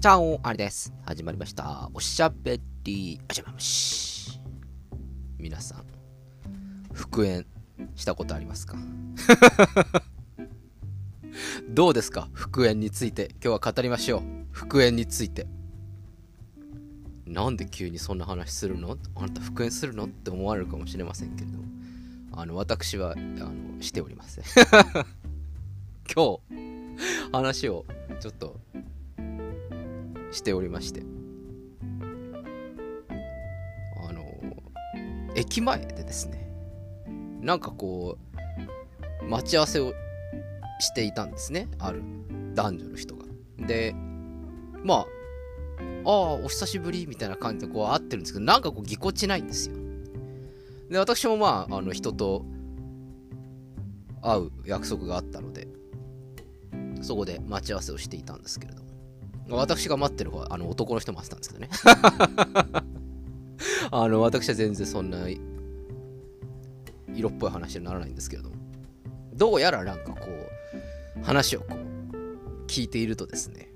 チャオあれです。始まりました。おしゃべり、あじゃまし。皆さん、復縁したことありますか？どうですか？復縁について。今日は語りましょう。復縁について。なんで急にそんな話するの？あなた復縁するの？って思われるかもしれませんけれども。あの、私は、あの、しておりません。今日、話をちょっとしておりまして。あの駅前でですねなんかこう待ち合わせをしていたんですねある男女の人が。でまあああお久しぶりみたいな感じでこう会ってるんですけどなんかこうぎこちないんですよ。で私もまああの人と会う約束があったのでそこで待ち合わせをしていたんですけれども。私が待ってる方はあの男の人待ってたんですけどね。あの私は全然そんな色っぽい話にならないんですけれども。どうやらなんかこう話をこう聞いているとですね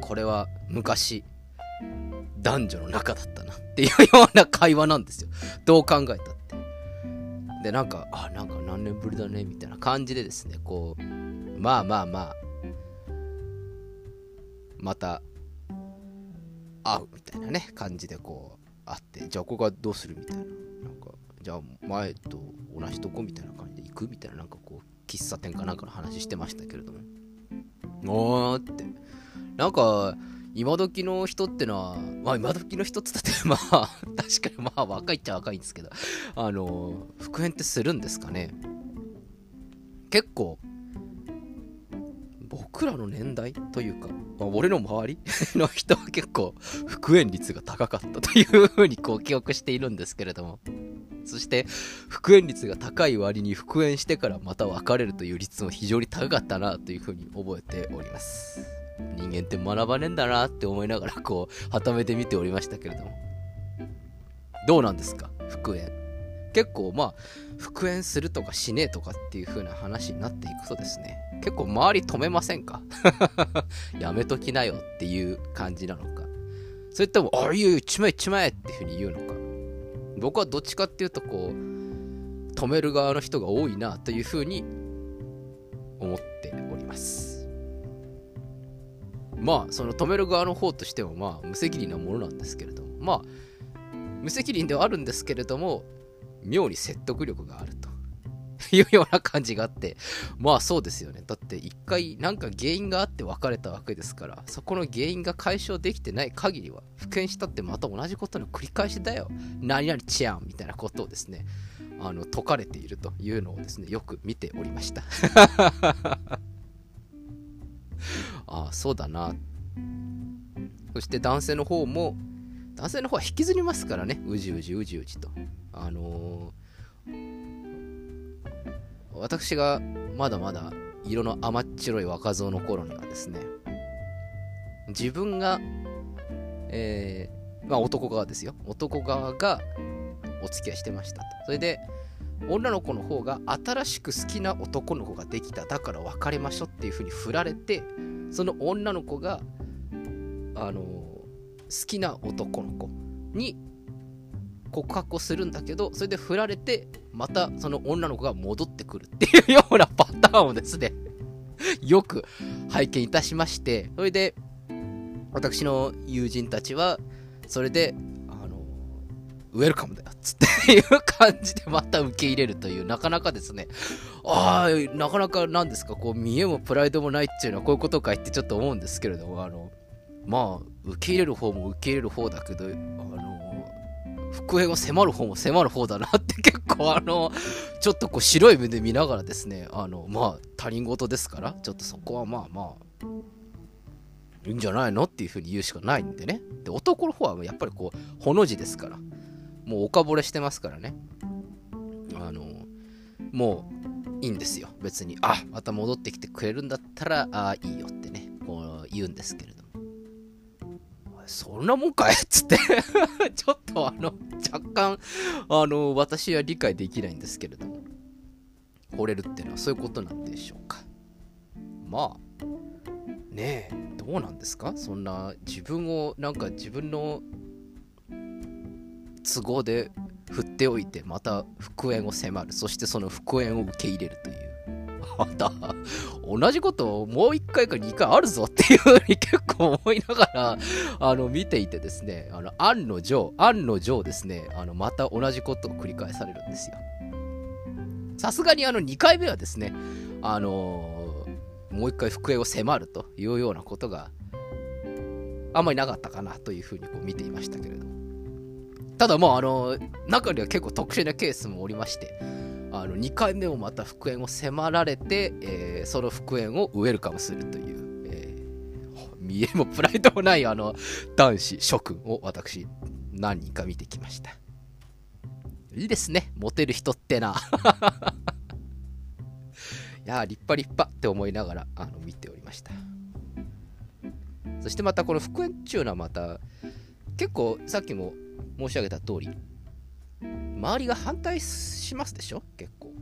これは昔男女の仲だったなっていうような会話なんですよ。どう考えたって。でなんかあなんか何年ぶりだねみたいな感じでですねこうまあまあまあまた会うみたいなね感じでこう会ってじゃあここはどうするみたいな。なんかじゃあ前と同じとこみたいな感じで行くみたいな。なんかこう喫茶店かなんかの話してましたけれども。おーって。なんか今時の人ってのは、まあ今時の人って言ったって まあ確かにまあ若いっちゃ若いんですけどあの復縁ってするんですかね。結構僕らの年代というか、まあ、俺の周り の人は結構復縁率が高かったというふうにこう記憶しているんですけれども。そして復縁率が高い割に復縁してからまた別れるという率も非常に高かったなというふうに覚えております。人間って学ばねえんだなって思いながらこうはためて見ておりましたけれども。どうなんですか？復縁。結構まあ復縁するとかしねえとかっていう風な話になっていくとですね結構周り止めませんか？やめときなよっていう感じなのか？それともあいよいよちまえちまえっていう風に言うのか？僕はどっちかっていうとこう止める側の人が多いなという風に思っております。まあその止める側の方としてもまあ無責任なものなんですけれどもまあ無責任ではあるんですけれども妙に説得力があると いうような感じがあって、まあそうですよね。だって一回なんか原因があって別れたわけですから、そこの原因が解消できてない限りは、復縁したってまた同じことの繰り返しだよ。何々ちゃんみたいなことをですね、あの解かれているというのをですね、よく見ておりました。ああ、そうだな。そして男性の方も、男性の方は引きずりますからね、うじうじうじうじと。あのー、私がまだまだ色の甘っちろい若造の頃にはですね、自分が、えー、まあ男側ですよ。男側がお付き合いしてましたと。それで、女の子の方が新しく好きな男の子ができた。だから別れましょうっていう風に振られて、その女の子が、あの好きな男の子に告白をするんだけどそれで振られてまたその女の子が戻ってくるっていうようなパターンをですね よく拝見いたしましてそれで私の友人たちはそれであのウェルカムだよっつっていう感じでまた受け入れるというなかなかですねああなかなかなんですかこう見栄もプライドもないっていうのはこういうことかいってちょっと思うんですけれどもあのまあ受け入れる方も受け入れる方だけどあの復縁を迫る方も迫る方だなって結構あのちょっとこう白い目で見ながらですねあのまあ他人事ですからちょっとそこはまあまあいいんじゃないのっていうふうに言うしかないんでね。で男の方はやっぱりこうほの字ですからもうおかぼれしてますからね。あのもういいんですよ。別にあまた戻ってきてくれるんだったらああいいよってねこう言うんですけれどそんなもんかいっつって。ちょっとあの、若干、あの、私は理解できないんですけれども、惚れるっていうのはそういうことなんでしょうか。まあ、ねえどうなんですか？そんな自分をなんか自分の都合で振っておいてまた復縁を迫る。そしてその復縁を受け入れるという。また同じこともう1回か2回あるぞっていうふうに結構思いながらあの見ていてですねあの案の定案の定ですねあのまた同じことを繰り返されるんですよ。さすがにあの2回目はですねあのもう1回復縁を迫るというようなことがあんまりなかったかなというふうにこう見ていましたけれども。ただもうあの中には結構特殊なケースもおりましてあの2回目もまた復縁を迫られて、えー、その復縁をウェルカムするという、えー、見えもプライドもないあの男子諸君を私何人か見てきました。いいですね。モテる人ってな。いや立派立派って思いながらあの見ておりました。そしてまたこの復縁っていうのはまた結構さっきも申し上げた通り周りが反対しますでしょ？結構。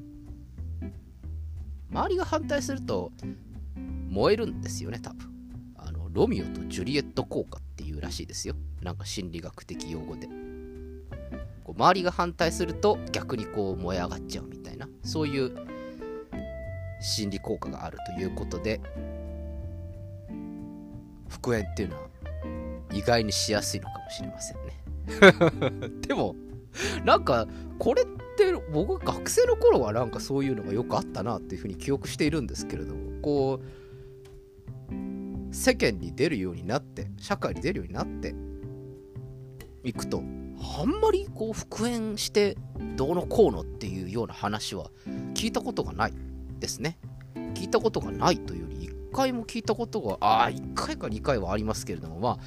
周りが反対すると燃えるんですよね多分。あのロミオとジュリエット効果っていうらしいですよ。なんか心理学的用語で。こう周りが反対すると逆にこう燃え上がっちゃうみたいな。そういう心理効果があるということで。復縁っていうのは意外にしやすいのかもしれませんね。でも なんかこれって僕学生の頃はなんかそういうのがよくあったなっていうふうに記憶しているんですけれどもこう世間に出るようになって社会に出るようになっていくとあんまりこう復縁してどうのこうのっていうような話は聞いたことがないですね。聞いたことがないというより1回も聞いたことがああ1回か2回はありますけれどもま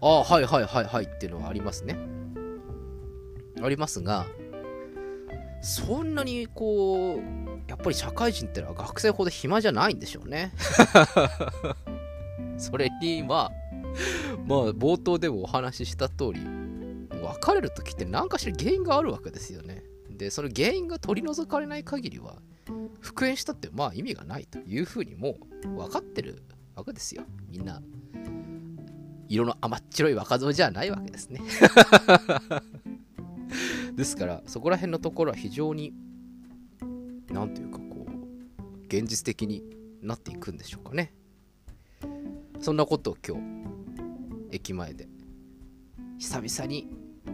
あああはいはいはいはいっていうのはありますね。ありますがそんなにこうやっぱり社会人ってのは学生ほど暇じゃないんでしょうね。それにまあまあ冒頭でもお話しした通り別れる時って何かしら原因があるわけですよね。でその原因が取り除かれない限りは復縁したってまあ意味がないというふうにもう分かってるわけですよ。みんな色の甘っちろい若造じゃないわけですね ですからそこら辺のところは非常に何ていうかこう現実的になっていくんでしょうかね。そんなことを今日駅前で久々に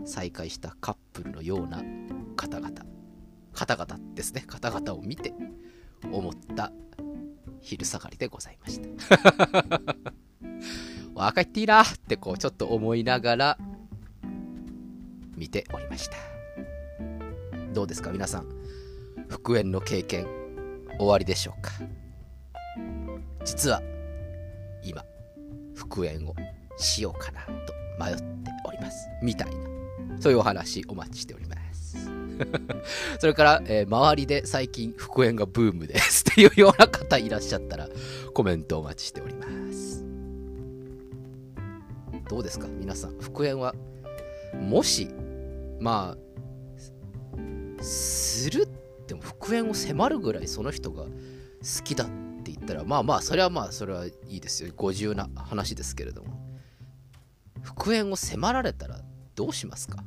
再会したカップルのような方々方々ですね。方々を見て思った昼下がりでございました。若いっていいなってこうちょっと思いながら見ておりました。どうですか？皆さん。復縁の経験終わりでしょうか？実は今復縁をしようかなと迷っております。みたいな。そういうお話お待ちしております。それから、えー、周りで最近復縁がブームです。っていうような方いらっしゃったらコメントお待ちしております。どうですか？皆さん。復縁はもしまあするっても復縁を迫るぐらいその人が好きだって言ったらまあまあそれはまあそれはいいですよ。ご自由な話ですけれども。復縁を迫られたらどうしますか？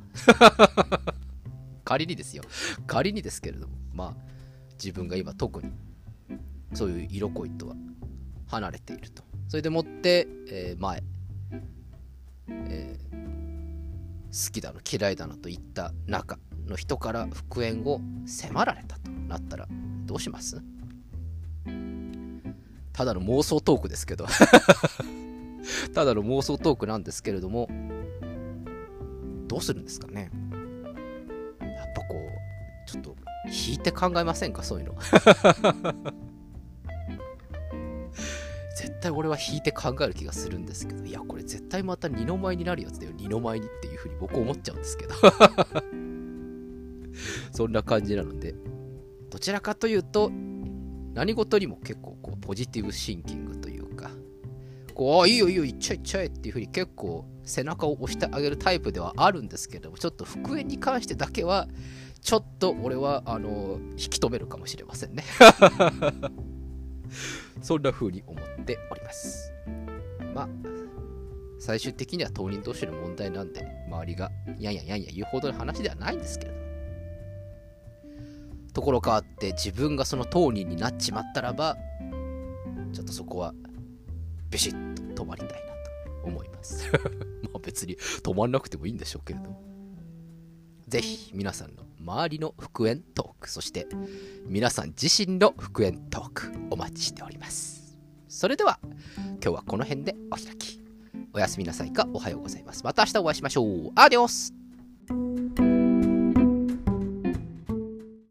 仮にですよ。仮にですけれども。まあ自分が今特にそういう色恋とは離れていると。それでもって、えー、前、え好きだの嫌いだのといった中の人から復縁を迫られたとなったらどうします？ただの妄想トークですけど。ただの妄想トークなんですけれどもどうするんですかね？やっぱこうちょっと引いて考えませんか？そういうの。絶対俺は引いて考える気がするんですけど、いや、これ絶対また二の舞になるやつだよ、二の舞にっていうふうに僕思っちゃうんですけど。そんな感じなので、どちらかというと、何事にも結構こうポジティブシンキングというか、こう、あ、いいよいいよ、いっちゃいっちゃえっていうふうに結構背中を押してあげるタイプではあるんですけども、ちょっと復縁に関してだけは、ちょっと俺は、あの、引き止めるかもしれませんね。そんな風に思っております。まあ最終的には当人同士の問題なんで周りがやんやんやんや言うほどの話ではないんですけれどもところ変わって自分がその当人になっちまったらばちょっとそこはビシッと止まりたいなと思います。まあ別に止まんなくてもいいんでしょうけれども。ぜひ皆さんの周りの復縁トークそして皆さん自身の復縁トークお待ちしております。それでは今日はこの辺でお開き。おやすみなさいかおはようございます。また明日お会いしましょう。アディオス